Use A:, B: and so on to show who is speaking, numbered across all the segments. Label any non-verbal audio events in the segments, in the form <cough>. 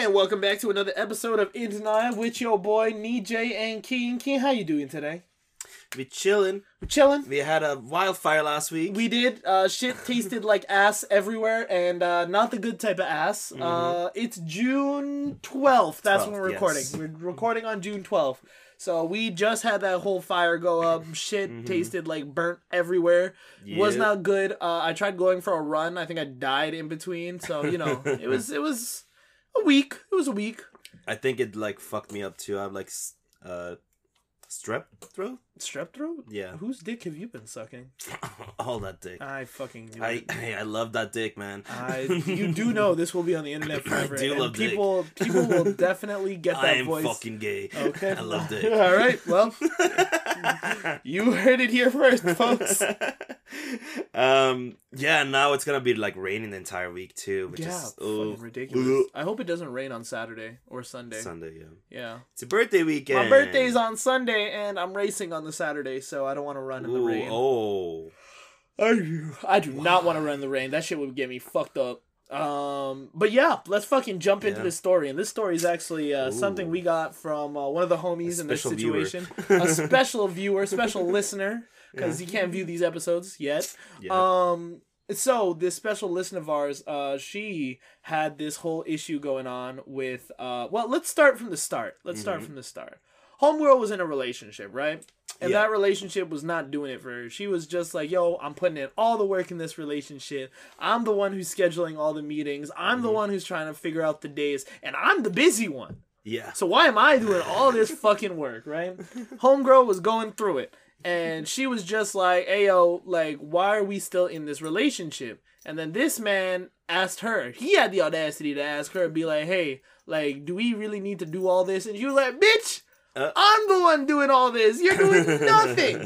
A: And welcome back to another episode of In Denial with your boy Nejay and Keen. Keen, how you doing today?
B: We chilling.
A: We're chilling.
B: We had a wildfire last week.
A: We did. Uh, shit tasted like ass everywhere, and uh, not the good type of ass. Uh, it's June twelfth. That's when we're recording.
B: yes.
A: We're recording on June twelfth. So we just had that whole fire go up. Shit tasted like burnt everywhere. Was not good. Uh, I tried going for a run. I think I died in between. So you know, it was it was a week. It was a week.
B: I think it like fucked me up too. I'm like uh strep throat.
A: Strep throat.
B: Yeah,
A: Whose dick have you been sucking? <laughs>
B: all that dick.
A: I fucking knew
B: I
A: it. <laughs>
B: I, I love that dick, man.
A: I, you <laughs> do know this will be on the internet forever.
B: do
A: and
B: love dick.
A: people people will definitely get that
B: I am
A: voice.
B: fucking gay.
A: Okay.
B: I love dick.
A: All right. Well, you heard it here first, folks.
B: um. Yeah. Now it's gonna be like raining the entire week too, which
A: yeah,
B: is oh,
A: ridiculous. I hope it doesn't rain on Saturday or Sunday.
B: Sunday. Yeah.
A: Yeah.
B: It's a birthday weekend.
A: My birthday's on Sunday, and I'm racing on the Saturday, so I don't want to run in the
B: Ooh,
A: rain.
B: Oh.
A: I do. I do not want to run in the rain. That shit would get me fucked up. Um, but yeah, let's fucking jump into
B: Yeah.
A: this story. And this story is actually uh, something we got from uh, one of the homies in this situation, <laughs> a special viewer, special listener, because he can't view these episodes yet.
B: Yeah.
A: Um, so this special listener of ours, uh, she had this whole issue going on with. Uh, well, let's start from the start. Let's start
B: Mhm.
A: from the start. Homegirl was in a relationship, right? And
B: Yeah.
A: that relationship was not doing it for her. She was just like, yo, I'm putting in all the work in this relationship. I'm the one who's scheduling all the meetings. I'm the
B: Mhm.
A: one who's trying to figure out the days. And I'm the busy one.
B: yeah.
A: So why am I doing all this <laughs> fucking work, right? Homegirl was going through it. And she was just like, hey, yo, like, why are we still in this relationship? And then this man asked her, he had the audacity to ask her, be like, hey, like, do we really need to do all this? And she was like, bitch,
B: Uh.
A: I'm the one doing all this. You're doing <laughs> nothing.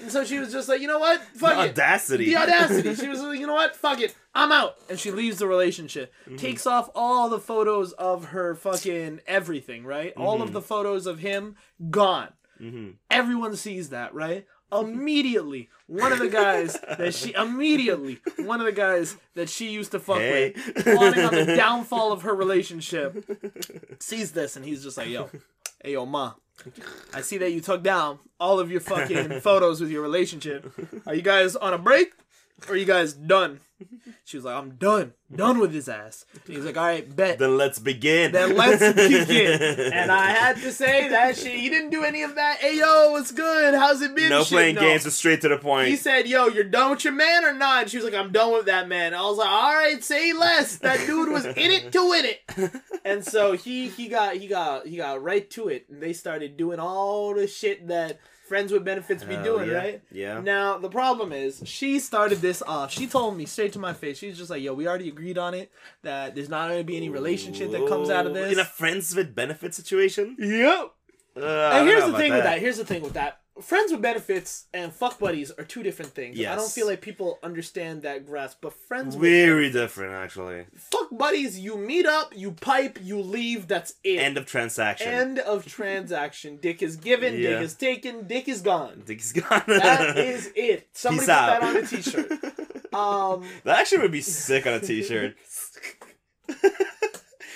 A: and so she was just like, you know what?
B: the
A: Fuck it.
B: audacity.
A: The audacity. <laughs> She was like, you know what? Fuck it. I'm out. And she leaves the relationship. Takes off all the photos of her fucking everything, right? All of
B: Mhm.
A: the photos of him gone.
B: hmm
A: Everyone sees that, right? Immediately, one of the guys that she immediately one of the guys that she used to fuck
B: Hey.
A: with, plotting on the downfall of her relationship, sees this and he's just like, "Yo, hey, yo, ma, I see that you took down all of your fucking <laughs> photos with your relationship. Are you guys on a break or are you guys done?" <laughs> She was like, "I'm done, done with his ass." And he's like, "All right, bet."
B: Then let's begin.
A: Then let's <laughs> begin. And I had to say that shit. He didn't do any of that. Hey yo, what's good? How's it been?
B: no
A: shit?
B: playing
A: No.
B: games, just straight to the point.
A: He said, "Yo, you're done with your man or not?" And she was like, "I'm done with that man." I was like, "All right, say less." That dude was in it to win it. <laughs> And so he he got he got he got right to it, and they started doing all the shit that friends with benefits be doing,
B: yeah.
A: right?
B: Yeah.
A: Now the problem is she started this off. She told me straight to my face. She's just like, "Yo, we already agreed on it that there's not gonna be any relationship that comes out of this."
B: In a friends with benefits situation?
A: Yep.
B: Uh,
A: And here's the thing with that. Here's the thing with that. Friends with benefits and fuck buddies are two different things. I don't feel like people understand that grasp. But friends with
B: Very different, actually.
A: fuck buddies, you meet up, you pipe, you leave. That's it.
B: End of transaction.
A: End of transaction. Dick is given.
B: Yeah.
A: Dick is taken. Dick is gone.
B: Dick is gone.
A: That is <laughs> it. Somebody
B: Peace
A: put
B: out.
A: that on a t-shirt. <laughs> Um,
B: that actually would be sick on a t-shirt. <laughs>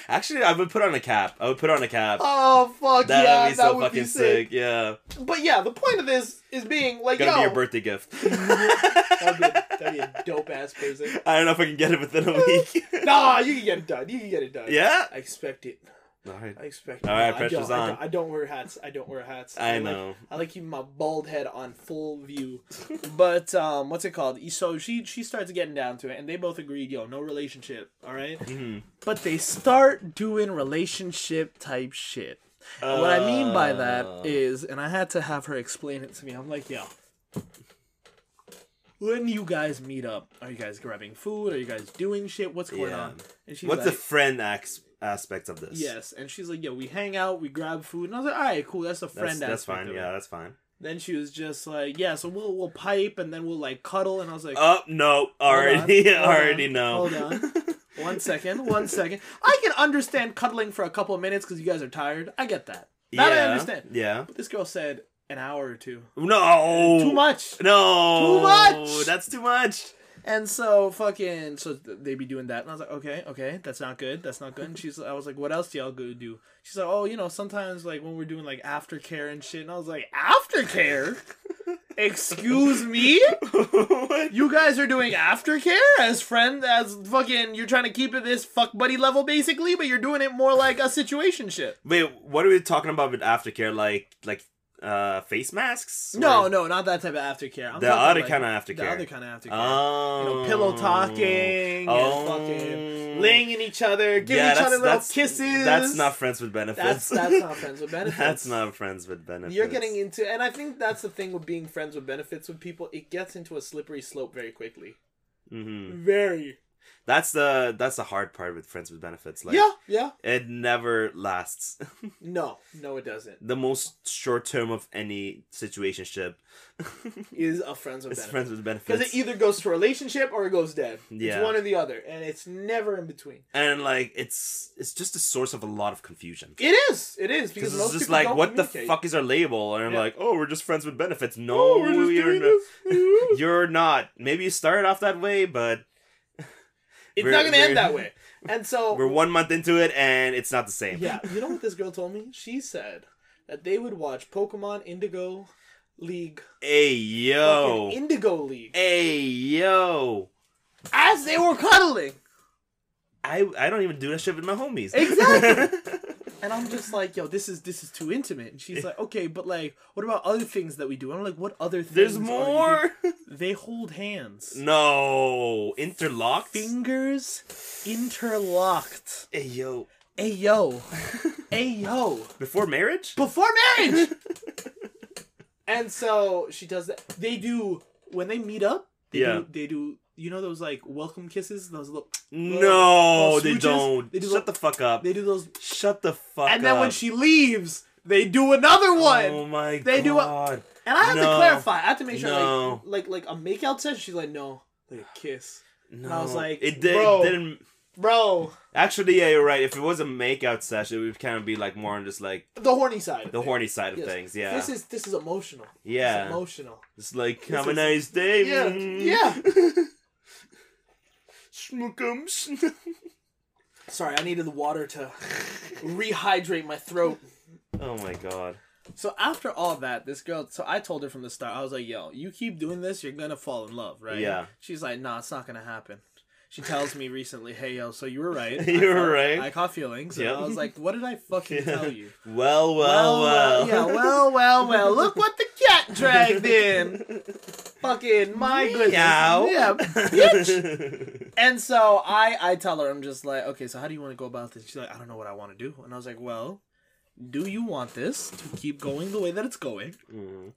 B: actually, I would put on a cap. I would put on a cap.
A: oh fuck
B: that
A: yeah,
B: would be so
A: would
B: fucking
A: be sick.
B: sick. Yeah.
A: But yeah, the point of this is being like,
B: Gonna
A: yo,
B: be your birthday gift. <laughs>
A: that'd, be a, that'd be a dope ass present.
B: I don't know if I can get it within a <laughs> week.
A: Nah, you can get it done. You can get it done.
B: yeah?
A: I expect it. I expect.
B: All right,
A: I
B: pressure's
A: don't, I
B: on.
A: don't, I don't wear hats. I don't wear hats.
B: I
A: like-
B: know.
A: I like keeping my bald head on full view. <laughs> but um, what's it called? So she she starts getting down to it, and they both agreed, yo, no relationship. All right.
B: Mhm.
A: But they start doing relationship type shit. And what I mean by that
B: Uh,
A: and I had to have her explain it to me. I'm like, yo. When you guys meet up, are you guys grabbing food? Are you guys doing shit? What's going
B: Yeah.
A: on?
B: What's
A: like,
B: the friend ax- aspect of this?
A: Yes, and she's like, "Yeah, we hang out, we grab food," and I was like, "All right, cool, that's a friend."
B: that's
A: aspect
B: fine.
A: of it."
B: Yeah, that's fine.
A: Then she was just like, "Yeah, so we'll we'll pipe, and then we'll like cuddle," and I was like,
B: Oh, no. Already,
A: on,
B: already <laughs>
A: on,
B: know.
A: hold on. <laughs> One second, one second. I can understand cuddling for a couple of minutes because you guys are tired. I get that. That I understand.
B: Yeah.
A: But this girl said an hour or two.
B: No.
A: Too much.
B: No.
A: Too much!
B: That's too much.
A: And so fucking so th- they be doing that, and I was like, okay, okay, that's not good, that's not good. And she's, I was like, what else do y'all go do? She's like, oh, you know, sometimes like when we're doing like aftercare and shit, and I was like, aftercare? <laughs> Excuse me? You guys are doing aftercare as friend, as fucking, you're trying to keep it this fuck buddy level basically, but you're doing it more like a situation shit.
B: Wait, what are we talking about with aftercare? Like, like, uh, face masks?
A: No, no, not that type of aftercare. I'm
B: The other
A: like
B: kind of aftercare.
A: The other kind of aftercare.
B: Oh.
A: you know, pillow talking
B: Oh.
A: and fucking laying in each other, giving
B: Yeah,
A: each other little
B: that's-
A: kisses.
B: That's not friends with benefits.
A: That's that's not <laughs> friends with benefits.
B: That's not friends with benefits.
A: You're getting into, and I think that's the thing with being friends with benefits with people. It gets into a slippery slope very quickly.
B: hmm
A: Very.
B: That's the that's the hard part with friends with benefits. Like,
A: yeah, yeah.
B: it never lasts. <laughs>
A: No, no, it doesn't.
B: the most short term of any situationship <laughs>
A: Is a friends with
B: is
A: benefits.
B: friends with benefits Because
A: it either goes to relationship or it goes dead.
B: Yeah.
A: It's one or the other, and it's never in between.
B: and like it's it's just a source of a lot of confusion.
A: It is. It is because
B: it's just like, what the fuck is our label? And I'm
A: Yeah.
B: like, oh, we're just friends with benefits. No,
A: Oh, we're just
B: you're not. <laughs> You're not. Maybe you started off that way, but
A: It's
B: We're-
A: not gonna end that way. And so <laughs>
B: we're one month into it and it's not the same.
A: Yeah, you know what this girl told me? She said that they would watch Pokemon Indigo League,
B: Hey yo.
A: Indigo League,
B: Hey yo.
A: as they were cuddling.
B: I I don't even do that shit with my homies.
A: Exactly. <laughs> And I'm just like, yo, this is this is too intimate. And she's like, okay, but like, what about other things that we do? And I'm like, what other things?
B: There's more. <laughs>
A: They hold hands,
B: no. Interlocked.
A: fingers interlocked.
B: Hey yo.
A: Hey yo, <laughs> hey yo.
B: Before marriage?
A: before marriage. <laughs> and so she does that. They do when they meet up. They
B: Yeah.
A: do, they do. You know those like welcome kisses. Those little.
B: No,
A: little
B: they don't.
A: They do
B: Shut
A: little-
B: the fuck up.
A: They do those.
B: Shut the fuck up.
A: and then when she leaves, they do another oh one.
B: Oh my
A: They do a- and I have to clarify. I have to make sure,
B: No.
A: like, like, like a makeout session. She's like, no, like a kiss,
B: No.
A: I was like,
B: it, did,
A: bro.
B: it didn't.
A: bro.
B: Actually, yeah, you're right. If it was a makeout session, it would kind of be like more on just like
A: The horny side.
B: the horny side of
A: Yes.
B: things. Yeah.
A: This is this is emotional.
B: yeah.
A: It's emotional.
B: It's like,
A: This
B: have a
A: is-
B: nice day.
A: Yeah, yeah. <laughs> <laughs>
B: Schmookums. <laughs>
A: Sorry, I needed the water to rehydrate my throat.
B: oh my god.
A: So after all that, this girl. So I told her from the start. I was like, "Yo, you keep doing this, you're gonna fall in love, right?"
B: Yeah.
A: She's like, "Nah, it's not gonna happen." She tells me recently, "Hey, yo, so you were right. <laughs>
B: You
A: I
B: were
A: felt-
B: right.
A: I caught feelings." And
B: Yep.
A: I was like, "What did I fucking <laughs> tell you?"
B: Well, well, well.
A: yeah, well, well, well. Look what the cat dragged in. Fucking my goodness.
B: Meow.
A: Yeah, bitch. <laughs> And so I I tell her I'm just like, okay, so how do you want to go about this? She's like, I don't know what I want to do. And I was like, well, do you want this to keep going the way that it's going,
B: Mhm.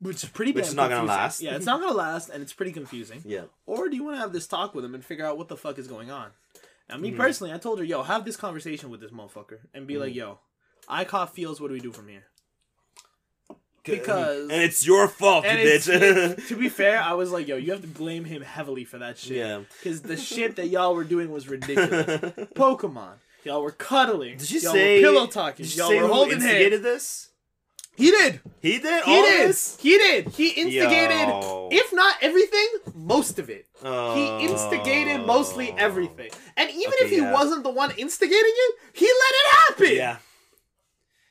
A: which is pretty
B: Which is not gonna last.
A: Yeah, it's not gonna last, and it's pretty confusing.
B: Yeah.
A: Or do you want to have this talk with him and figure out what the fuck is going on? Now, me
B: Mhm.
A: personally, I told her, yo, have this conversation with this motherfucker and be
B: Mm-hmm.
A: like, yo, I caught feels. What do we do from here? Because-
B: and it's your fault, you
A: And it's,
B: bitch. <laughs>
A: to be fair, I was like, yo, you have to blame him heavily for that shit.
B: yeah.
A: Because the shit that y'all were doing was ridiculous. <laughs> Pokemon. Y'all were cuddling.
B: Did you
A: y'all
B: say
A: were pillow talking?
B: Did you
A: y'all
B: say
A: were holding
B: instigated
A: hands.
B: this?
A: He did.
B: He did.
A: He
B: all
A: did.
B: This?
A: He did. He instigated.
B: Yo.
A: If not everything, most of it.
B: Oh.
A: He instigated mostly everything. And even
B: Okay,
A: if he
B: yeah.
A: wasn't the one instigating it, he let it happen.
B: Yeah.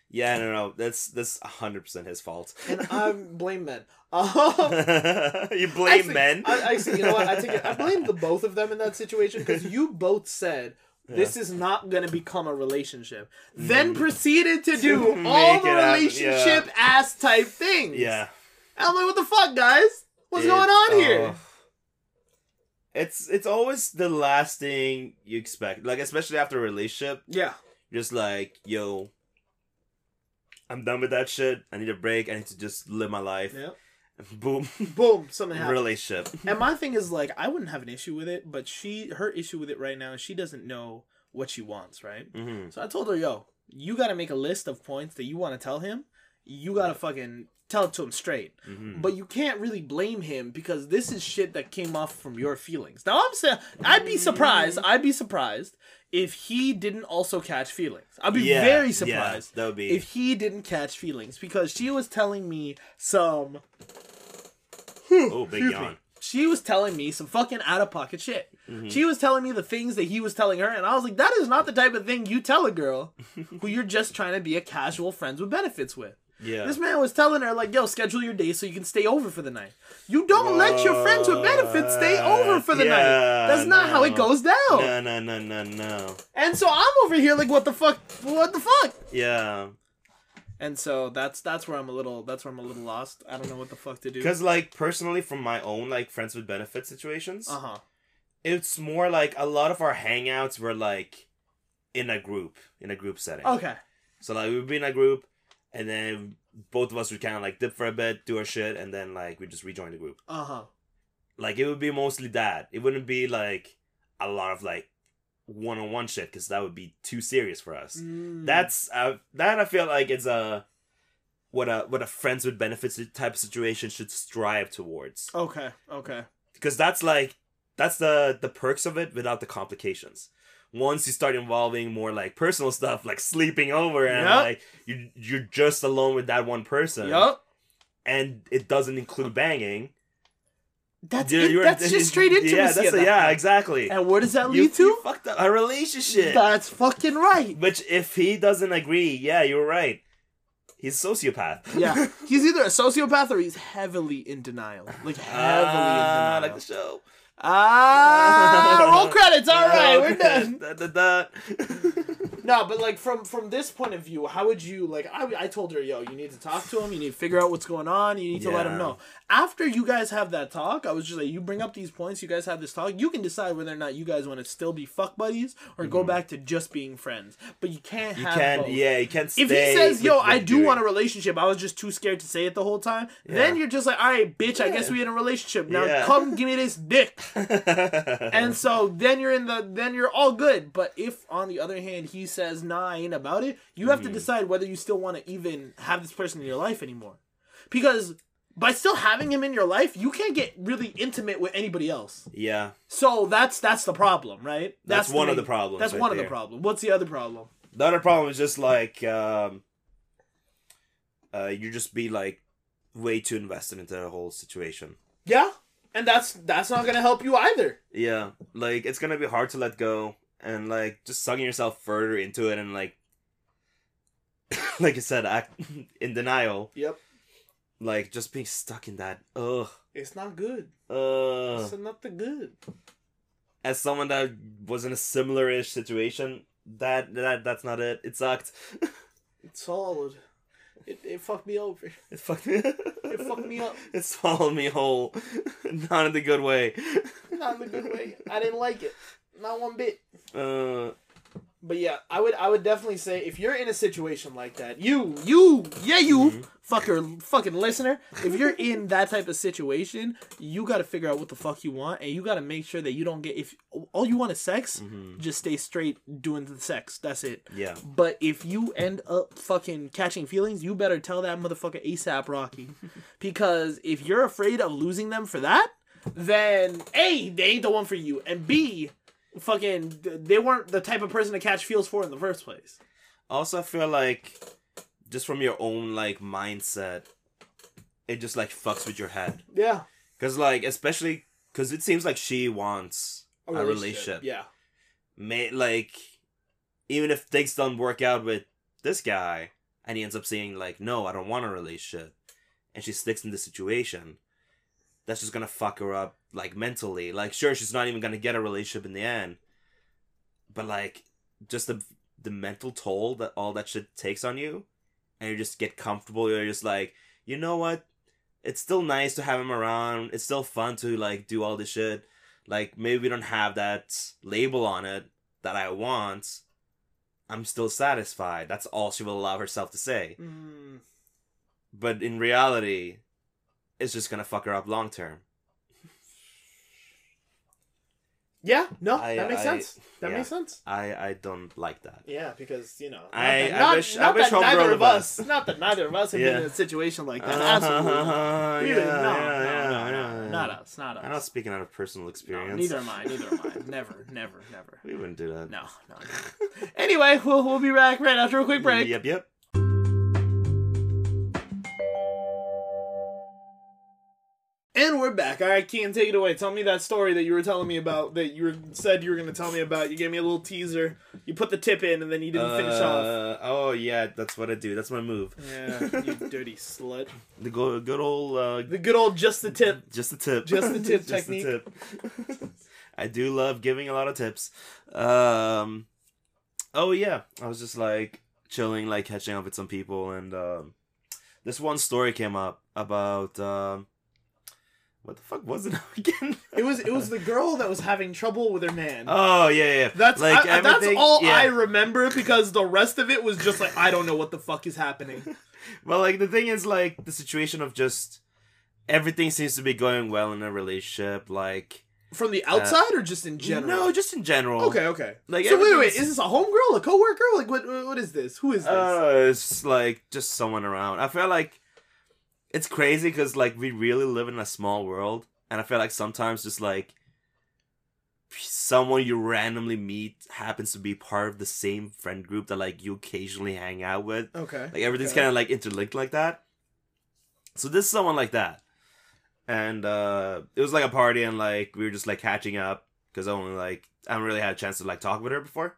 B: Yeah, no, no, that's that's hundred percent his fault.
A: And I <laughs> blame men. Um, <laughs>
B: you blame
A: Actually,
B: men.
A: I, I see. You know what? I take it. I blame the both of them in that situation because you both said this is not going to become a relationship. Then proceeded to do <laughs>
B: Make
A: all the relationship ass type things.
B: yeah.
A: And I'm like, what the fuck, guys? What's
B: It-
A: going on here?
B: oh. It's it's always the last thing you expect. Like especially after a relationship,
A: Yeah.
B: just like, yo, I'm done with that shit. I need a break. I need to just live my life.
A: Yeah. <laughs>
B: Boom.
A: Boom. Something happened.
B: relationship.
A: And my thing is like, I wouldn't have an issue with it, but she, her issue with it right now is she doesn't know what she wants, right?
B: hmm
A: So I told her, yo, you got to make a list of points that you want to tell him. You got to fucking tell it to him straight.
B: hmm
A: But you can't really blame him because this is shit that came off from your feelings. Now I'm saying I'd be surprised. I'd be surprised if he didn't also catch feelings. I'd be
B: Yeah,
A: very
B: yeah,
A: surprised
B: that would be.
A: if he didn't catch feelings because she was telling me some
B: oh, big yawn.
A: me, she was telling me some fucking out of pocket shit.
B: Mhm.
A: She was telling me the things that he was telling her, and I was like, that is not the type of thing you tell a girl <laughs> who you're just trying to be a casual friends with benefits with.
B: Yeah.
A: This man was telling her, like, yo, schedule your day so you can stay over for the night. You don't let your friends with benefits stay over for the night. That's not how it goes down.
B: No, no, no, no, no.
A: And so I'm over here like, what the fuck? What the fuck?
B: Yeah.
A: And so that's that's where I'm a little that's where I'm a little lost. I don't know what the fuck to do.
B: Because, like, personally, from my own, like, friends with benefit situations,
A: Uh huh.
B: it's more like a lot of our hangouts were, like, in a group, in a group setting.
A: Okay.
B: So, like, we would be in a group, and then both of us would kind of, like, dip for a bit, do our shit, and then, like, we just rejoin the group.
A: Uh huh.
B: Like, it would be mostly that. It wouldn't be, like, a lot of, like, one on one shit, because that would be too serious for us.
A: Mm.
B: That's uh, that I feel like it's a what a what a friends with benefits type of situation should strive towards
A: okay. Okay.
B: because that's like that's the the perks of it without the complications. Once you start involving more like personal stuff like sleeping over and
A: Yep.
B: like you you're just alone with that one person
A: Yup.
B: and it doesn't include banging.
A: That's
B: you're- you're-
A: that's just straight intimacy.
B: Yeah, that's a, yeah, exactly.
A: And where does that
B: You-
A: lead to?
B: you fucked up a relationship.
A: That's fucking right.
B: Which if he doesn't agree, yeah, you're right. He's a sociopath.
A: Yeah, <laughs> he's either a sociopath or he's heavily in denial. Like heavily
B: Ah,
A: in
B: like the show.
A: Ah, roll <laughs> credits. All right, we're done.
B: Da, da, da.
A: No, but like from from this point of view, how would you like? I I told her, yo, you need to talk to him. You need to figure out what's going on. You need to let him know. After you guys have that talk, I was just like, you bring up these points. You guys have this talk. You can decide whether or not you guys want to still be fuck buddies or go back to just being friends. But you can't
B: Mm-hmm. you
A: have
B: can't.
A: both.
B: Yeah, you can't. Stay
A: If he says, "Yo, I do want a relationship," I was just too scared to say it the whole time. Then you're just like, "All right, bitch, I guess we in a relationship now.
B: Yeah.
A: Come give me this dick." <laughs> and so then you're in the then you're all good. But if on the other hand he says, "Nah, I ain't about it," you have to
B: Mhm.
A: decide whether you still want to even have this person in your life anymore, because by still having him in your life, you can't get really intimate with anybody else.
B: yeah,
A: So that's that's the problem, right?
B: That's one of the problems
A: That's
B: right
A: one of the problem. What's the other problem?
B: the other problem is just like um, uh, you just be like way too invested into the whole situation.
A: Yeah, and that's that's not gonna help you either.
B: Yeah, like it's gonna be hard to let go and like just sucking yourself further into it and like, <laughs> like I said, act <laughs> in denial.
A: Yep.
B: Like just being stuck in that. Ugh.
A: It's not good.
B: Ugh.
A: It's not the good.
B: as someone that was in a similar-ish situation, that that that's not it. It sucked. <laughs>
A: It's solid. It, it fucked me over.
B: It fucked me.
A: It fucked me up.
B: It swallowed me whole, not in the good way.
A: Not in the good way. I didn't like it. Not one bit.
B: Uh,
A: But yeah, I would I would definitely say if you're in a situation like that, you you yeah you
B: Mhm.
A: fucker fucking listener, if you're in that type of situation, you got to figure out what the fuck you want, and you got to make sure that you don't get if all you want is sex,
B: mhm.
A: just stay straight doing the sex. That's it.
B: Yeah.
A: But if you end up fucking catching feelings, you better tell that motherfucker ASAP, Rocky. <laughs> because if you're afraid of losing them for that, then A, they ain't the one for you. And B, fucking, they weren't the type of person to catch feels for in the first place.
B: Also, I feel like just from your own like mindset, it just like fucks with your head.
A: Yeah.
B: Cause like especially because it seems like she wants a relationship.
A: Yeah.
B: May like even if things don't work out with this guy, and he ends up saying like, "No, I don't want a relationship," and she sticks in the situation, that's just gonna fuck her up like mentally. Like, sure, she's not even gonna get a relationship in the end, but like, just the the mental toll that all that shit takes on you, and you just get comfortable. You're just like, you know what? It's still nice to have him around. It's still fun to like do all this shit. Like maybe we don't have that label on it that I want. I'm still satisfied. That's all she will allow herself to say.
A: Mm,
B: But in reality, it's just gonna fuck her up long term.
A: Yeah. No,
B: I-
A: that makes
B: I-
A: sense. That
B: yeah.
A: makes sense.
B: I I don't like that.
A: Yeah, because you know, not
B: I-
A: that,
B: I
A: not,
B: wish- I
A: not
B: wish
A: that neither of
B: the
A: us,
B: best.
A: not that neither of us have been in a situation like that.
B: Uh-huh,
A: Absolutely,
B: yeah,
A: really, no,
B: yeah,
A: no,
B: yeah,
A: no, no,
B: yeah.
A: not us, not us.
B: I'm not speaking out of personal
A: No,
B: experience.
A: neither am I. Neither am I. <laughs> Never, never, never.
B: We wouldn't do that.
A: No, no. no. anyway, we'll we'll be back right after a quick break.
B: Yep, yep.
A: And we're back. All right, Kean, take it away. Tell me that story that you were telling me about. That you were, said you were going to tell me about. You gave me a little teaser. You put the tip in, and then you didn't finish off.
B: Uh, Oh yeah, that's what I do. That's my move.
A: Yeah, you <laughs> dirty slut.
B: The go- good old uh,
A: The good old just the tip.
B: just the tip.
A: Just the tip <laughs> technique.
B: tip. <laughs> I do love giving a lot of tips. Um, oh yeah, I was just like chilling, like catching up with some people, and um, this one story came up about um, what the fuck was it <laughs> again?
A: It was it was the girl that was having trouble with her man.
B: oh yeah, yeah.
A: That's
B: like
A: I- that's all
B: yeah.
A: I remember because the rest of it was just like I don't know what the fuck is happening. <laughs>
B: Well, like the thing is, like the situation of just everything seems to be going well in a relationship. Like
A: From the outside or just in general?
B: no, just in general.
A: Okay, okay.
B: Like,
A: so wait, wait, is this a homegirl, a coworker? Like what? What is this? Who is this?
B: Uh, it's like just someone around. I feel like it's crazy because like we really live in a small world, and I feel like sometimes just like someone you randomly meet happens to be part of the same friend group that like you occasionally hang out with.
A: okay.
B: Like everything's
A: Okay.
B: kind of like interlinked like that. So this is someone like that, and uh it was like a party, and like we were just like catching up because I only like I haven't really had a chance to like talk with her before,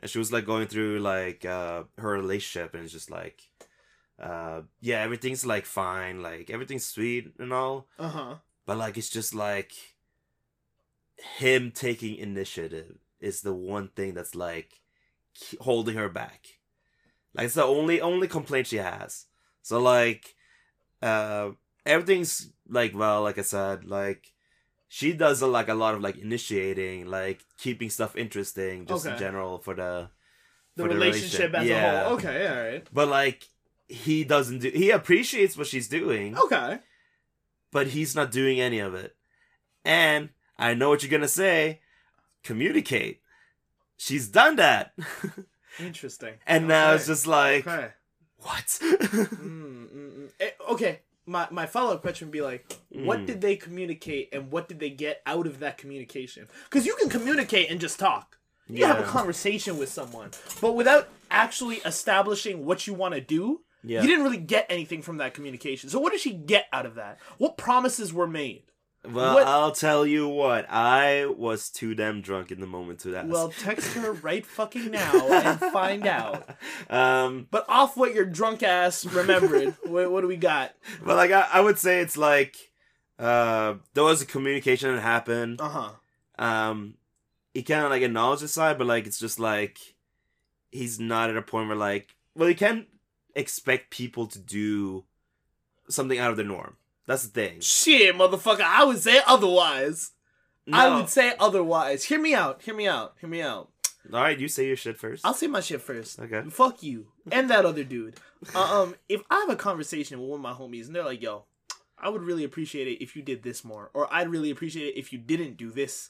B: and she was like going through like uh her relationship, and it's just like, uh yeah, everything's like fine, like everything's sweet and all,
A: Uh huh.
B: but like it's just like him taking initiative is the one thing that's like holding her back like it's the only only complaint she has so like uh everything's like well like i said like she does a, like a lot of like initiating like keeping stuff interesting just in general for the
A: The
B: for the
A: relationship,
B: relationship.
A: as
B: Yeah.
A: a whole. Okay, all right.
B: but like he doesn't do he appreciates what she's doing
A: Okay.
B: but he's not doing any of it. And I know what you're gonna say. Communicate. She's done that. <laughs>
A: Interesting.
B: and now it's just like
A: okay.
B: what? <laughs>
A: Mm, mm, mm. Eh, okay. My my follow up question would be like, what did they communicate and what did they get out of that communication? Because you can communicate and just talk. You can have a conversation with someone, but without actually establishing what you want to do,
B: yeah.
A: you didn't really get anything from that communication. So what did she get out of that? What promises were made?
B: well,
A: what-
B: I'll tell you what. I was too damn drunk in the moment to that.
A: Well, text her <laughs> right fucking now and find out. <laughs>
B: um,
A: But off what your drunk ass remembered, <laughs> what, what do we got?
B: but like I, I would say it's like uh there was a communication that happened.
A: Uh huh.
B: um he kind of like acknowledged his side but like it's just like he's not at a point where like well he can't expect people to do something out of the norm that's the thing
A: Shit, motherfucker, I would say otherwise. I would say otherwise. Hear me out. Hear me out. Hear me out.
B: all right you say your shit first
A: I'll say my shit first.
B: okay
A: Fuck you and that other dude. Uh, um, if I have a conversation with one of my homies and they're like, "Yo, I would really appreciate it if you did this more," or "I'd really appreciate it if you didn't do this,"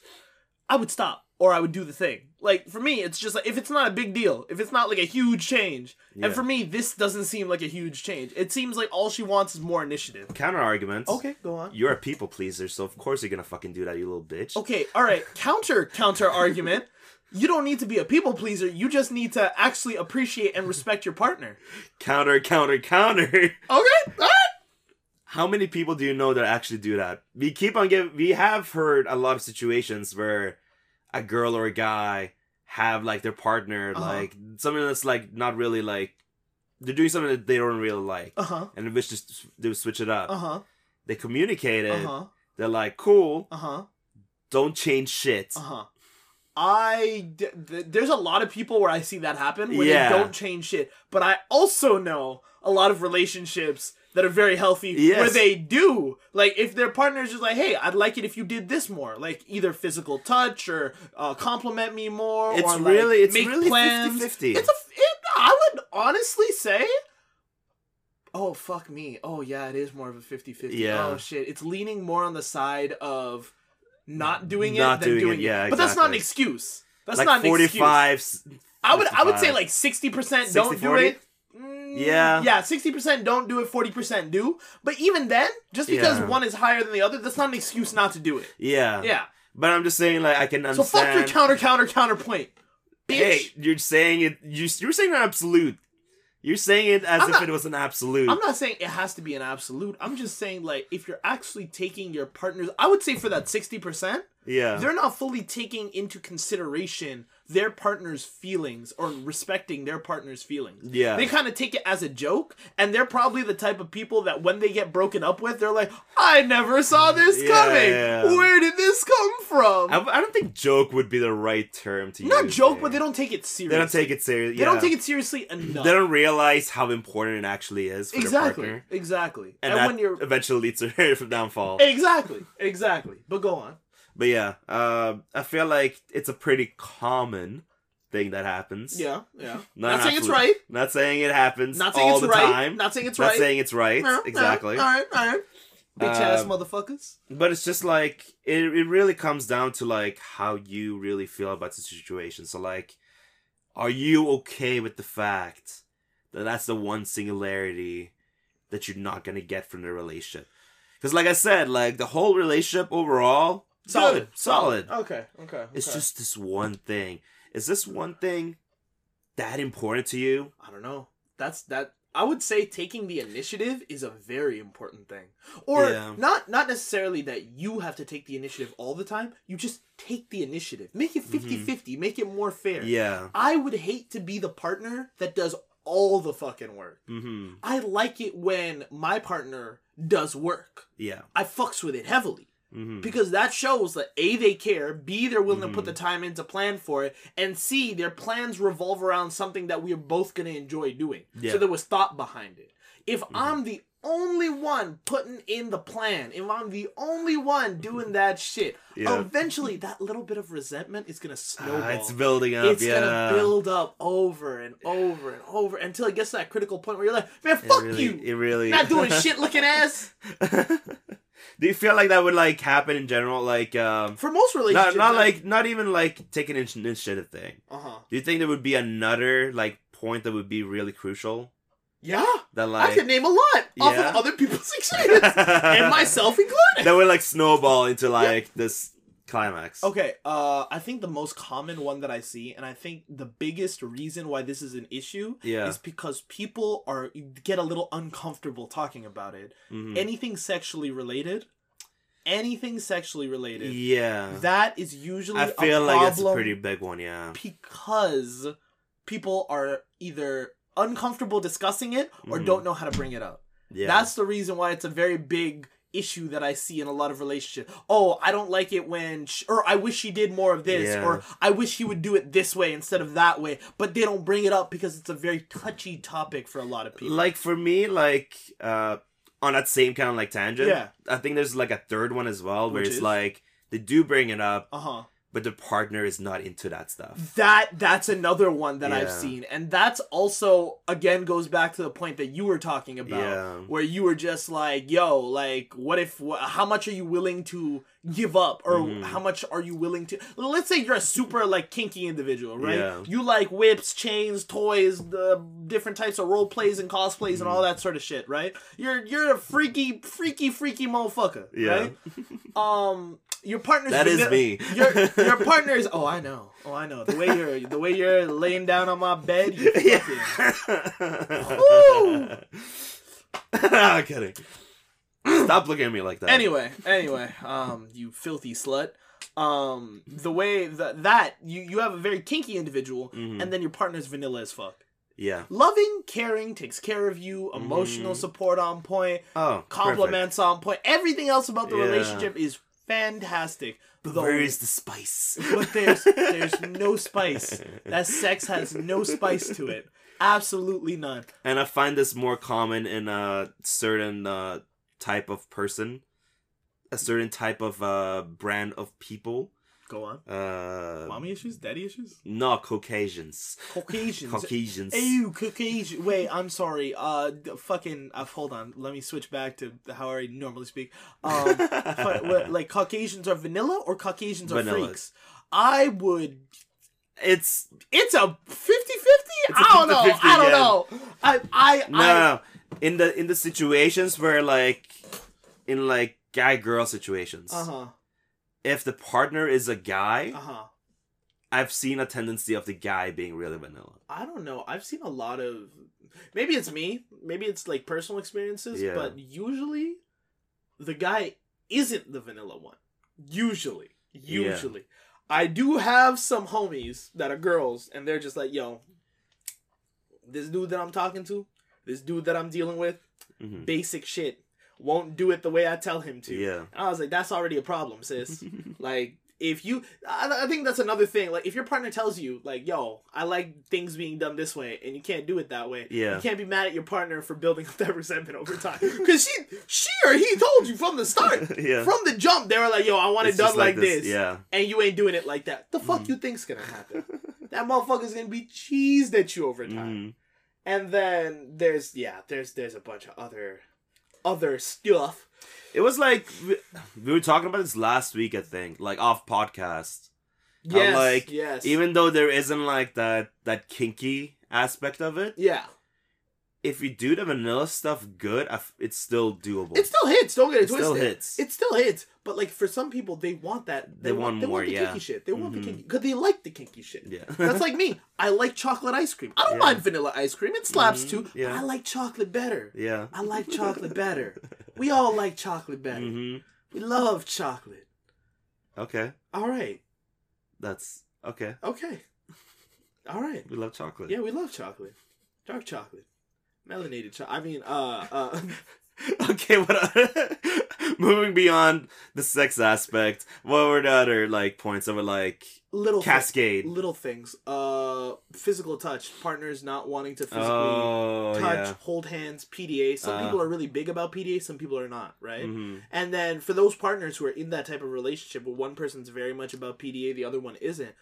A: I would stop or I would do the thing. Like for me, it's just like if it's not a big deal, if it's not like a huge change,
B: Yeah.
A: and for me, this doesn't seem like a huge change. It seems like all she wants is more initiative.
B: counter arguments
A: Okay, go on.
B: you're a people pleaser so of course you're gonna fucking do that you little bitch
A: Okay, all right. <laughs> Counter counter argument. You don't need to be a people pleaser. You just need to actually appreciate and respect your partner.
B: counter counter counter <laughs>
A: Okay, all right.
B: how many people do you know that actually do that? We keep on giving. We have heard a lot of situations where a girl or a guy have like their partner
A: Uh-huh.
B: like something that's like not really like they're doing something that they don't really like,
A: Uh huh.
B: and they wish to they switch it up.
A: Uh huh.
B: They communicate it.
A: Uh huh.
B: They're like, "Cool,
A: Uh huh.
B: don't change shit."
A: Uh huh. I th- there's a lot of people where I see that happen where
B: Yeah.
A: they don't change shit, but I also know a lot of relationships that are very healthy
B: Yes.
A: where they do. Like if their partner is just like, "Hey, I'd like it if you did this more," like either physical touch or uh, compliment me more.
B: It's
A: or, like,
B: really- it's
A: make
B: really
A: plans.
B: 50-50.
A: It's a. It, I would honestly say. Oh fuck me! Oh yeah, it is more of a 50-50.
B: Yeah.
A: Oh shit! It's leaning more on the side of not doing it than
B: doing
A: doing,
B: it,
A: it.
B: yeah,
A: But that's not an excuse. That's
B: like
A: not an excuse.
B: forty-five.
A: I would I would say like sixty percent don't
B: 60,
A: do
B: 40?
A: it.
B: Yeah.
A: Yeah, sixty percent don't do it, forty percent do. But even then, just because
B: Yeah.
A: one is higher than the other, that's not an excuse not to do it.
B: Yeah,
A: Yeah.
B: But I'm just saying, like, I can understand.
A: So fuck your counter counter counterpoint. Bitch.
B: Hey, you're saying it. You you're saying an absolute. You're saying it as
A: I'm
B: if
A: not-
B: it was an absolute.
A: I'm not saying it has to be an absolute. I'm just saying like if you're actually taking your partner's I would say for that 60%,
B: yeah.
A: they're not fully taking into consideration their partner's feelings or respecting their partner's feelings.
B: Yeah.
A: They kind of take it as a joke, and they're probably the type of people that when they get broken up with, they're like, I never saw this
B: Yeah,
A: coming.
B: yeah.
A: Where did this come from?
B: I, I don't think joke would be the right term to use.
A: Not joke,
B: there.
A: but they don't take it seriously.
B: They don't take it seriously.
A: They don't take it seriously enough.
B: They don't realize how important it actually is for
A: exactly.
B: their partner,
A: Exactly.
B: and,
A: And, when you're
B: eventually leads to <laughs> their downfall.
A: exactly, exactly. But go on.
B: But yeah, uh, I feel like it's a pretty common thing that happens.
A: Yeah, yeah.
B: Not <laughs>
A: Not, saying it's right.
B: Not saying it happens
A: Not saying
B: all
A: it's
B: the
A: right.
B: time.
A: Not saying it's
B: Not
A: right.
B: saying it's right.
A: Yeah,
B: exactly.
A: yeah, All right, all right. Bitch ass
B: Um,
A: motherfuckers.
B: But it's just like it, it really comes down to like how you really feel about the situation. So like are you okay with the fact that that's the one singularity that you're not going to get from the relationship? Cuz like I said, like the whole relationship overall good, solid.
A: Okay, okay.
B: It's
A: okay.
B: just this one thing. Is this one thing that important to you?
A: I don't know. That's that. I would say taking the initiative is a very important thing. Or
B: Yeah.
A: not not necessarily that you have to take the initiative all the time. You just take the initiative. Make it 50-50. Make it more fair.
B: Mm-hmm. Yeah.
A: I would hate to be the partner that does all the fucking work.
B: Mhm.
A: I like it when my partner does work.
B: Yeah.
A: I fucks with it heavily.
B: Mhm.
A: because that shows that a they care b they're willing to put the time in to plan for it and c their plans revolve around something that we are both going to enjoy doing
B: Yeah.
A: so there was thought behind it if
B: Mm-hmm.
A: i'm the only one putting in the plan if i'm the only one doing that shit
B: Yeah.
A: eventually that little bit of resentment is going to snowball
B: Ah, it's building up.
A: it's
B: yeah.
A: gonna build up over and over and over until it gets to that critical point where you're like, man,
B: It
A: fuck
B: really-
A: you,
B: It really
A: not doing <laughs> shit looking ass. <laughs>
B: Do you feel like that would like happen in general? Like, um,
A: For most relationships,
B: not like not even like taking an initiative thing.
A: uh huh,
B: Do you think there would be another like point that would be really crucial?
A: yeah.
B: That like I
A: could name a lot off of other people's <laughs> experience, and myself included. <laughs>
B: that would like snowball into like this climax.
A: Okay, uh, I think the most common one that I see, and I think the biggest reason why this is an issue
B: Yeah.
A: is because people are get a little uncomfortable talking about it.
B: Mhm.
A: Anything sexually related, anything sexually related,
B: Yeah.
A: that is usually
B: I feel like that's a pretty big one. Yeah.
A: because people are either uncomfortable discussing it or
B: Mhm.
A: don't know how to bring it up.
B: Yeah.
A: That's the reason why it's a very big issue that I see in a lot of relationships. Oh, I don't like it when, sh- or I wish she did more of this,
B: Yeah.
A: or I wish he would do it this way instead of that way. But they don't bring it up because it's a very touchy topic for a lot of people.
B: like for me like uh on that same kind of like tangent
A: Yeah.
B: i think there's like a third one as well where
A: Which
B: it's
A: is?
B: like they do bring it up
A: Uh huh.
B: But the partner is not into that stuff
A: That that's another one that I've seen, and that's also again goes back to the point that you were talking about,
B: Yeah.
A: where you were just like, "Yo, like, what if? Wh- how much are you willing to give up, or
B: Mhm.
A: how much are you willing to? Let's say you're a super like kinky individual, right?
B: Yeah.
A: You like whips, chains, toys, the different types of role plays and cosplays and
B: Mm.
A: all that sort of shit, right? You're you're a freaky, freaky, freaky motherfucker,
B: Yeah.
A: right? <laughs> Um, your partner's
B: That is
A: vanilla-
B: me.
A: Your your <laughs> partner is. Oh, I know. Oh, I know. The way you're the way you're laying down on my bed. You <laughs> fucking. <laughs>
B: I'm kidding. Stop looking at me like that.
A: Anyway, anyway, um, you filthy slut. Um, the way that that you you have a very kinky individual,
B: Mhm.
A: and then your partner's vanilla as fuck.
B: Yeah.
A: Loving, caring, takes care of you, emotional
B: Mhm.
A: support on point,
B: Oh.
A: compliments on point. Everything else about the
B: Yeah.
A: relationship is fantastic.
B: But
A: Though-
B: Where is the spice?
A: but there's there's no spice. That sex has no spice to it. Absolutely none.
B: and I find this more common in a certain uh, type of person, a certain type of uh, brand of people.
A: Go on.
B: Uh,
A: Mommy issues, daddy issues,
B: no, Caucasians. <laughs>
A: Caucasians.
B: Caucasians.
A: Ew, Caucasian. Wait, I'm sorry. Uh, fucking. Uh, hold on. Let me switch back to how I normally speak. Um, <laughs> what, like Caucasians are vanilla or Caucasians are
B: Vanilla.
A: freaks. I would.
B: It's
A: It's a 50-50?
B: It's a
A: I don't know.
B: 50-50,
A: I don't
B: yeah.
A: know. I I
B: no,
A: I,
B: no. in the in the situations where like in like guy girl situations.
A: Uh huh.
B: If the partner is a guy,
A: Uh huh.
B: I've seen a tendency of the guy being really vanilla.
A: I don't know. I've seen a lot of maybe it's me, maybe it's like personal experiences,
B: Yeah.
A: but usually the guy isn't the vanilla one. Usually.
B: Yeah.
A: Usually. I do have some homies that are girls and they're just like, "Yo, this dude that I'm talking to, this dude that I'm dealing with,
B: hmm
A: basic shit. Won't do it the way I tell him to."
B: Yeah.
A: And I was like, "That's already a problem, sis." <laughs> Like if you, I, I think that's another thing. Like if your partner tells you, like, "Yo, I like things being done this way," and you can't do it that way,
B: Yeah.
A: you can't be mad at your partner for building up that <laughs> resentment over time because she, she or he told you from the start, <laughs>
B: yeah.
A: from the jump, they were like, "Yo, I want
B: It's
A: it done
B: just
A: like, this,"
B: Yeah.
A: and you ain't doing it like that. The fuck
B: Mhm.
A: you think's gonna happen? that motherfucker's gonna be cheesed at you over time.
B: Mhm.
A: And then there's yeah, there's there's a bunch of other other stuff.
B: It was like we, we were talking about this last week, I think, like off podcast.
A: Yes,
B: like,
A: yes,
B: Even though there isn't like that that kinky aspect of it,
A: yeah.
B: If you do the vanilla stuff good, it's still doable.
A: It still hits. Don't get it twisted.
B: It
A: twisted.
B: still hits.
A: It still hits. But like for some people, they want that.
B: They want
A: they
B: more,
A: want the
B: yeah.
A: kinky shit. They want the
B: Mhm.
A: kinky because they like the kinky shit.
B: yeah.
A: That's like me. <laughs> I like chocolate ice cream. I don't
B: Yeah.
A: mind vanilla ice cream. It slaps
B: Mhm,
A: too.
B: yeah.
A: But I like chocolate better.
B: yeah.
A: I like <laughs> chocolate better. We all like chocolate better.
B: hmm
A: We love chocolate.
B: Okay.
A: All right.
B: That's okay.
A: Okay. All right. <laughs>
B: We love chocolate.
A: Yeah, we love chocolate. Dark chocolate. Melanated chocolate. I mean, uh, uh, <laughs>
B: okay, what <laughs> moving beyond the sex aspect, what were the other like points of it like
A: little thi-
B: cascade?
A: little things. Uh, physical touch. Partners not wanting to physically
B: oh
A: touch,
B: yeah.
A: hold hands, PDA. Some
B: Uh.
A: people are really big about PDA, some people are not, right?
B: hmm
A: And then for those partners who are in that type of relationship where one person's very much about PDA, the other one isn't,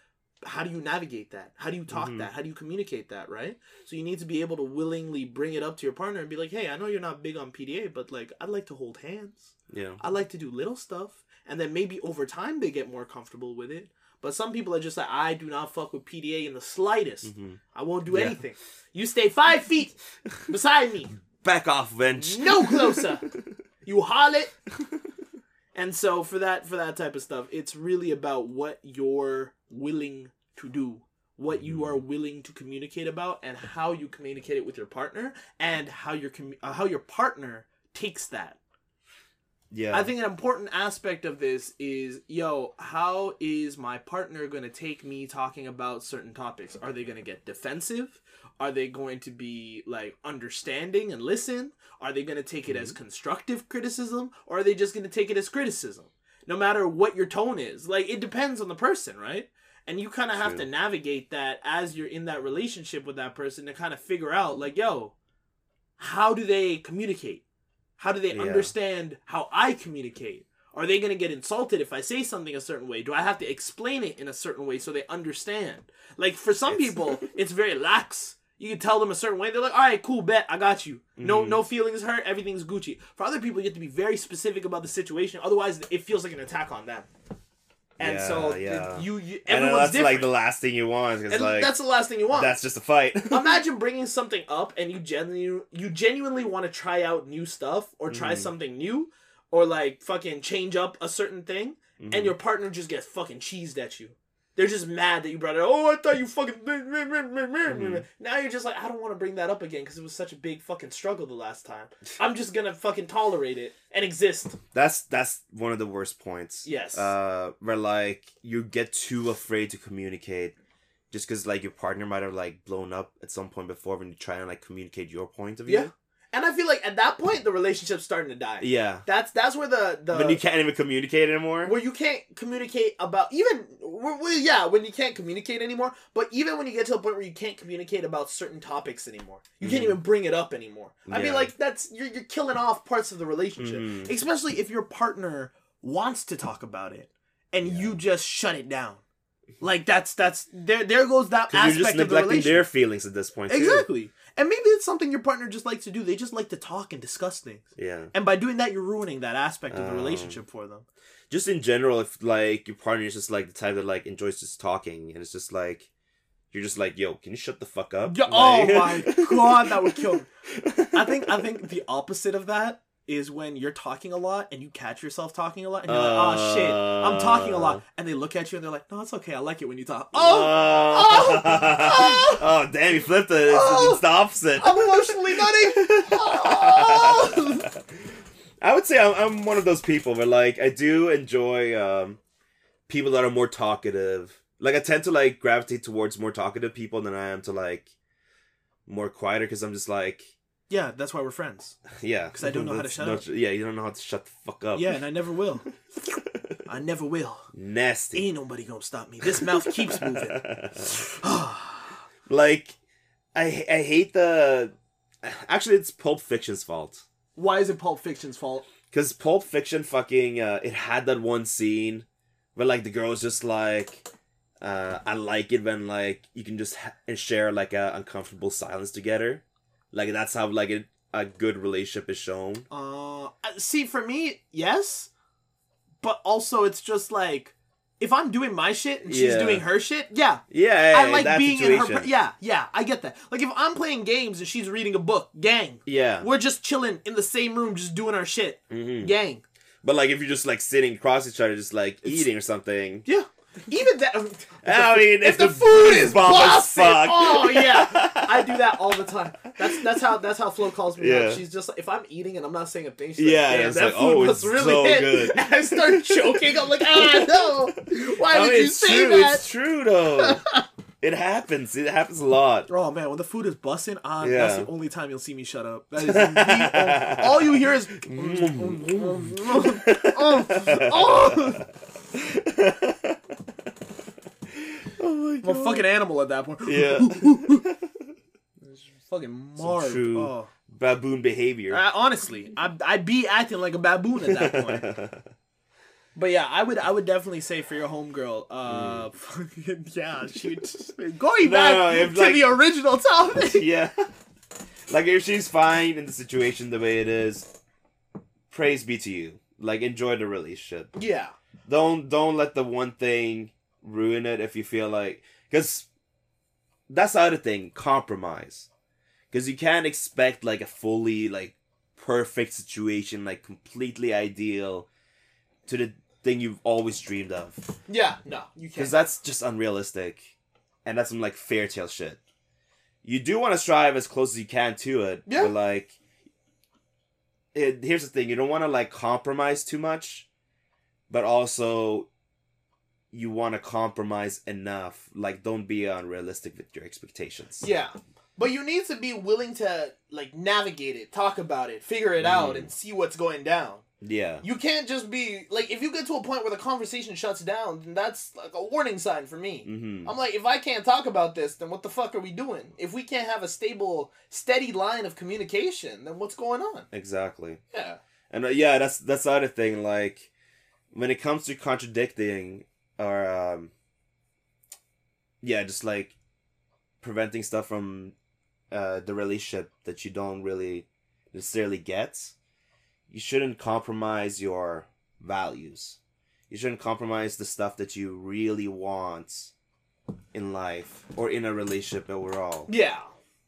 A: how do you navigate that? How do you talk
B: Mhm.
A: that? How do you communicate that, right? So you need to be able to willingly bring it up to your partner and be like, hey, I know you're not big on PDA, but like, I'd like to hold hands.
B: Yeah.
A: I like to do little stuff. And then maybe over time they get more comfortable with it. But some people are just like, I do not fuck with PDA in the slightest.
B: hmm
A: I won't do
B: Yeah.
A: anything. You stay five feet <laughs> beside me.
B: Back off, bench.
A: No closer. <laughs> You harlot. And so for that for that type of stuff, it's really about what you're willing to do, what you are willing to communicate about, and how you communicate it with your partner, and how your commu- uh, how your partner takes that.
B: Yeah.
A: I think an important aspect of this is, yo, how is my partner going to take me talking about certain topics? Are they going to get defensive? Are they going to be like understanding and listen? Are they going to take it as mm-hmm. constructive criticism or are they just going to take it as criticism? No matter what your tone is. Like it depends on the person, right? And you kind of have to navigate that as you're in that relationship with that person to kind of figure out like, yo, how do they communicate? How do they
B: Yeah.
A: understand how I communicate? Are they going to get insulted if I say something a certain way? Do I have to explain it in a certain way so they understand? Like for some
B: It's-
A: people, <laughs> it's very lax. You can tell them a certain way. They're like, "All right, cool, bet, I got you. No,
B: Mhm.
A: no feelings hurt. Everything's Gucci." For other people, you have to be very specific about the situation. Otherwise, it feels like an attack on them. And so,
B: Yeah, yeah.
A: you, you everyone's
B: that's like the last thing you want.
A: And
B: like
A: that's the last thing you want.
B: that's just a fight. <laughs>
A: Imagine bringing something up and you genuinely you genuinely want to try out new stuff or try
B: Mhm.
A: something new or like fucking change up a certain thing
B: Mhm.
A: and your partner just gets fucking cheesed at you. They're just mad that you brought it. up. Oh, I thought you fucking.
B: Mhm.
A: Now you're just like, I don't want to bring that up again because it was such a big fucking struggle the last time. <laughs> I'm just gonna fucking tolerate it and exist.
B: That's that's one of the worst points.
A: Yes.
B: Uh, where like you get too afraid to communicate, just because like your partner might have like blown up at some point before when you try and like communicate your point of view.
A: Yeah. And I feel like at that point the relationship's starting to die.
B: Yeah.
A: That's that's where the the
B: when you can't even communicate anymore.
A: where you can't communicate about even well, yeah when you can't communicate anymore but even when you get to the point where you can't communicate about certain topics anymore you can't
B: Mhm.
A: even bring it up anymore i mean like that's you're, you're killing off parts of the relationship
B: Mhm.
A: especially if your partner wants to talk about it and you just shut it down like that's that's there there goes that aspect
B: you're just
A: of the
B: neglecting
A: relationship
B: their feelings at this point. Too.
A: And maybe it's something your partner just likes to do they just like to talk and discuss things
B: Yeah.
A: and by doing that you're ruining that aspect of the
B: Um,
A: relationship for them
B: Just in general, if like your partner is just like the type that like enjoys just talking, and it's just like you're just like, yo, can you shut the fuck up?
A: Yeah, oh my <laughs> God, that would kill me. I think I think the opposite of that is when you're talking a lot and you catch yourself talking a lot and you're like, oh shit, I'm talking a lot. And they look at you and they're like, no, it's okay. I like it when you talk. Oh,
B: Oh,
A: oh, <laughs>
B: oh, damn, you flipped it. It's,
A: Oh.
B: it's the opposite.
A: I'm emotionally nutty. <laughs>
B: I would say I'm, I'm one of those people where like I do enjoy um, people that are more talkative. Like I tend to like gravitate towards more talkative people than I am to like more quieter because I'm just like
A: yeah, that's why we're friends. <laughs>
B: Yeah,
A: because I don't know how to shut
B: no-
A: up.
B: Yeah, you don't know how to shut the fuck up.
A: Yeah, and I never will. <laughs> I never will.
B: nasty.
A: Ain't nobody gonna stop me. This mouth keeps moving. <laughs>
B: like I I hate the. Actually, it's Pulp Fiction's fault.
A: Why is it Pulp Fiction's fault?
B: Cause Pulp Fiction fucking uh, it had that one scene where like the girl's just like uh I like it when like you can just ha- share like a uncomfortable silence together. Like that's how like it, a good relationship is shown.
A: Uh, see, for me, yes, but also it's just like if I'm doing my shit and she's
B: Yeah.
A: doing her shit, yeah,
B: Yeah,
A: I like being in her. yeah, yeah, I get that. Like if I'm playing games and she's reading a book, gang,
B: Yeah.
A: we're just chilling in the same room, just doing our shit,
B: hmm
A: gang.
B: But like if you're just like sitting across each other, just like
A: It's-
B: eating or something.
A: Yeah, even that.
B: Um, I mean,
A: if,
B: if,
A: the,
B: the,
A: food is
B: bomb as
A: busted,
B: fuck.
A: oh yeah, <laughs> I do that all the time. That's that's how that's how Flo calls me.
B: Yeah.
A: out. She's just like, if I'm eating and I'm not saying a thing, she's
B: Yeah,
A: like,
B: and
A: Damn, that
B: like,
A: food
B: oh,
A: must
B: it's
A: really
B: so
A: hit.
B: good.
A: And <laughs> I start <laughs> choking. I'm like, ah, no. Why
B: I
A: would
B: mean,
A: you
B: it's
A: say
B: true.
A: that?
B: It's true though. it happens. It happens a lot.
A: Oh man, when the food is busting ah, on,
B: Yeah.
A: that's the only time you'll see me shut up. That is the, all you hear is mm. oh, oh.
B: Oh my
A: I'm a fucking animal at that point.
B: Yeah. <laughs>
A: fucking marred.
B: true.
A: Oh.
B: Baboon behavior.
A: Uh, honestly, I'd, I'd be acting like a baboon at that point. <laughs> But yeah, I would I would definitely say for your homegirl, uh, <laughs> fucking yeah, shoot. Going
B: No,
A: back
B: no, if,
A: to
B: like-
A: the original topic.
B: yeah. Like if she's fine in the situation the way it is, praise be to you. Like enjoy the relationship.
A: yeah,
B: Don't don't let the one thing ruin it if you feel like because that's the other thing compromise because you can't expect like a fully like perfect situation like completely ideal to the thing you've always dreamed of
A: yeah, no, you can't.
B: because that's just unrealistic and that's some like fairy tale shit you do want to strive as close as you can to it
A: Yeah.
B: but like it, here's the thing you don't want to like compromise too much but also you want to compromise enough like don't be unrealistic with your expectations
A: Yeah. But you need to be willing to like navigate it, talk about it, figure it out,
B: Mm.
A: and see what's going down.
B: yeah
A: You can't just be like if you get to a point where the conversation shuts down, then that's like a warning sign for me.
B: mm-hmm.
A: I'm like, if I can't talk about this, then what the fuck are we doing? If we can't have a stable, steady line of communication, then what's going on?
B: exactly
A: Yeah.
B: And uh, yeah, that's that's the other thing. Like when it comes to contradicting or um, yeah, just like preventing stuff from uh, the relationship that you don't really necessarily get, you shouldn't compromise your values. You shouldn't compromise the stuff that you really want in life or in a relationship overall,
A: Yeah.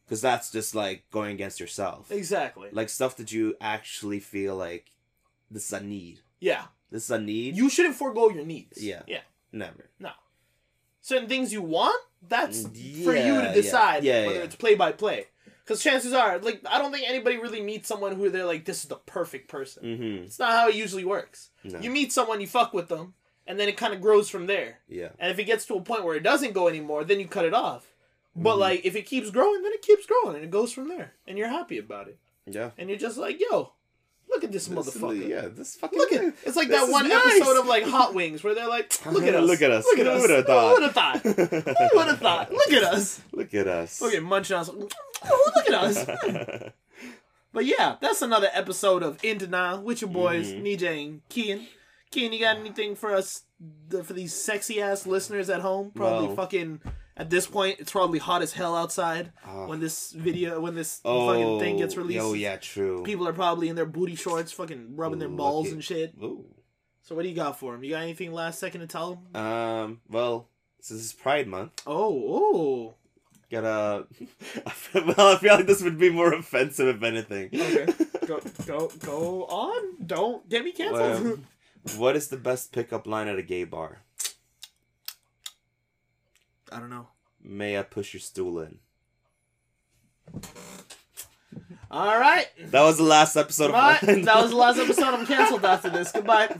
B: because that's just like going against yourself
A: Exactly.
B: like stuff that you actually feel like this is a need.
A: Yeah.
B: This is a need.
A: You shouldn't forego your needs.
B: Yeah.
A: Yeah.
B: Never. No.
A: Certain things you want, that's
B: Mm,
A: for you to decide
B: Yeah,
A: whether
B: yeah.
A: it's play by play. Because chances are, like, I don't think anybody really meets someone who they're like, this is the perfect person.
B: Mm-hmm.
A: It's not how it usually works.
B: No.
A: You meet someone, you fuck with them, and then it kind of grows from there.
B: yeah.
A: And if it gets to a point where it doesn't go anymore, then you cut it off. But
B: Mhm.
A: like, if it keeps growing, then it keeps growing, and it goes from there, and you're happy about it,
B: Yeah.
A: and you're just like, yo, look at this,
B: This-
A: motherfucker.
B: Yeah. This fucking.
A: Look at it's like that one
B: nice.
A: episode of like Hot Wings where they're like, <laughs> look at us,
B: Look at us.
A: look at us.
B: Who
A: us,
B: would've thought?
A: who would have thought, who would have thought, look at us. <laughs>
B: Look at us.
A: Okay, munching on. Oh, look at us. <laughs> But yeah, that's another episode of In Denial with your boys,
B: Mhm.
A: Nejay and Kian. Kian, you got anything for us, for these sexy ass listeners at home? Probably
B: Well-
A: fucking, at this point, it's probably hot as hell outside
B: Ah.
A: when this video, when this
B: oh,
A: fucking thing gets released.
B: Oh yeah, true.
A: People are probably in their booty shorts, fucking rubbing their balls and shit.
B: Ooh.
A: So what do you got for them? You got anything last second to tell them?
B: Um. Well, since it's Pride Month,
A: Oh,
B: oh. gotta. <laughs> Well, I feel like this would be more offensive if anything.
A: Okay. <laughs> go go go on. Don't get me canceled.
B: Well, <laughs> what is the best pickup line at a gay bar?
A: I don't know.
B: May I push your stool in?
A: All right.
B: That was the last episode
A: Goodbye.
B: of
A: that was the last <laughs> episode. I'm canceled after this. Goodbye.